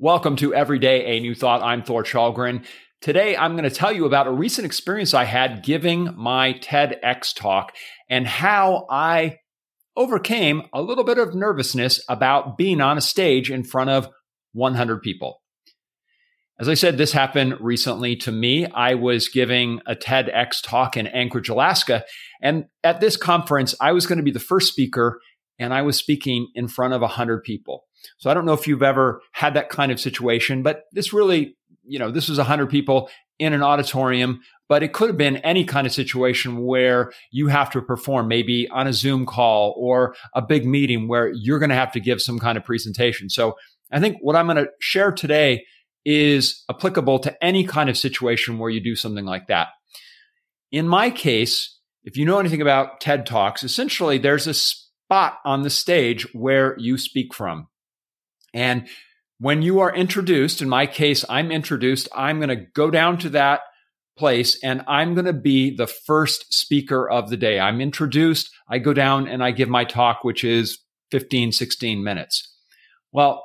Welcome to Everyday A New Thought. I'm Thor Challgren. Today, I'm going to tell you about a recent experience I had giving my TEDx talk and how I overcame a little bit of nervousness about being on a stage in front of 100 people. As I said, this happened recently to me. I was giving a TEDx talk in Anchorage, Alaska. And at this conference, I was going to be the first speaker and I was speaking in front of 100 people. So I don't know if you've ever had that kind of situation, but this really, you know, this was 100 people in an auditorium, but it could have been any kind of situation where you have to perform maybe on a Zoom call or a big meeting where you're going to have to give some kind of presentation. So I think what I'm going to share today is applicable to any kind of situation where you do something like that. In my case, if you know anything about TED Talks, essentially there's a spot on the stage where you speak from. And when you are introduced, in my case, I'm introduced, I'm going to go down to that place and I'm going to be the first speaker of the day. I'm introduced, I go down and I give my talk, which is 15, 16 minutes. Well,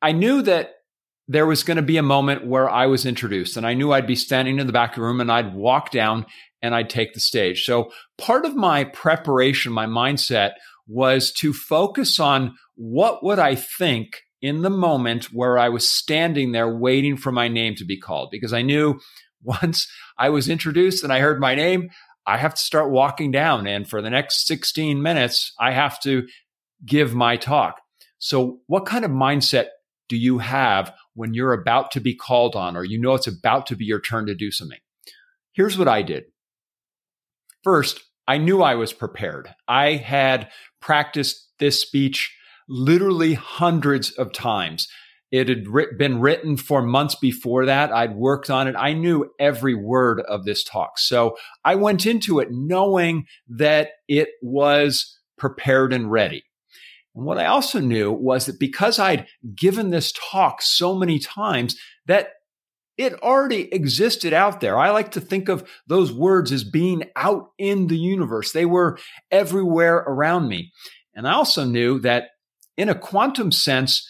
I knew that there was going to be a moment where I was introduced and I knew I'd be standing in the back of the room and I'd walk down and I'd take the stage. So part of my preparation, my mindset was to focus on what would I think in the moment where I was standing there waiting for my name to be called because I knew once I was introduced and I heard my name, I have to start walking down and for the next 16 minutes I have to give my talk. So what kind of mindset do you have when you're about to be called on or you know it's about to be your turn to do something? Here's what I did. First, I knew I was prepared. I had practiced this speech literally hundreds of times. It had been written for months before that. I'd worked on it. I knew every word of this talk. So I went into it knowing that it was prepared and ready. And what I also knew was that because I'd given this talk so many times, that it already existed out there. I like to think of those words as being out in the universe. They were everywhere around me. And I also knew that in a quantum sense,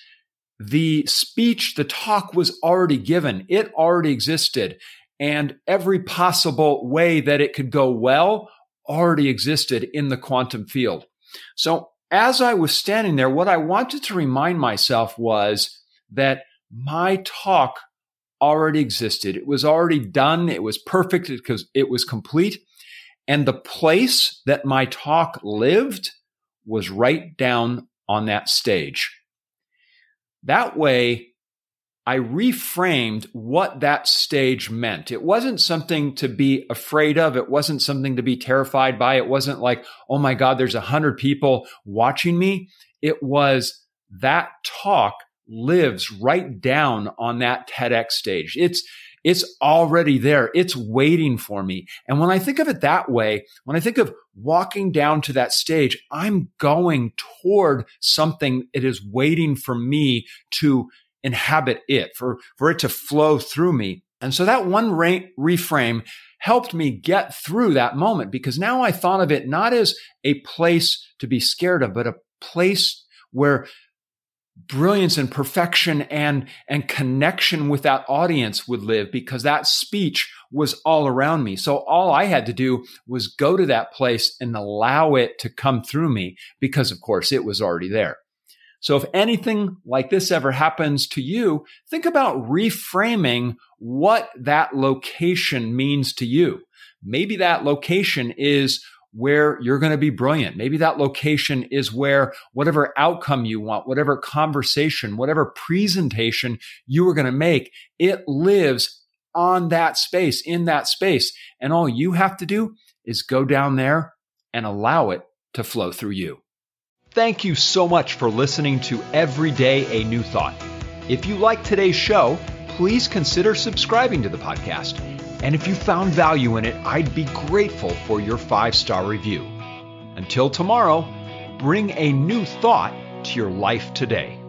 the speech, the talk was already given. It already existed. And every possible way that it could go well already existed in the quantum field. So as I was standing there, what I wanted to remind myself was that my talk already existed. It was already done. It was perfect because it was complete. And the place that my talk lived was right down on that stage. That way, I reframed what that stage meant. It wasn't something to be afraid of. It wasn't something to be terrified by. It wasn't like, oh my God, there's a hundred people watching me. It was that talk lives right down on that TEDx stage. It's, it's already there. It's waiting for me. And when I think of it that way, when I think of walking down to that stage, I'm going toward something it is waiting for me to inhabit it, for, for it to flow through me. And so that one re- reframe helped me get through that moment because now I thought of it not as a place to be scared of, but a place where brilliance and perfection and, and connection with that audience would live because that speech was all around me. So all I had to do was go to that place and allow it to come through me because of course it was already there. So if anything like this ever happens to you, think about reframing what that location means to you. Maybe that location is where you're going to be brilliant. Maybe that location is where whatever outcome you want, whatever conversation, whatever presentation you are going to make, it lives on that space, in that space. And all you have to do is go down there and allow it to flow through you. Thank you so much for listening to Every Day a New Thought. If you like today's show, please consider subscribing to the podcast. And if you found value in it, I'd be grateful for your five star review. Until tomorrow, bring a new thought to your life today.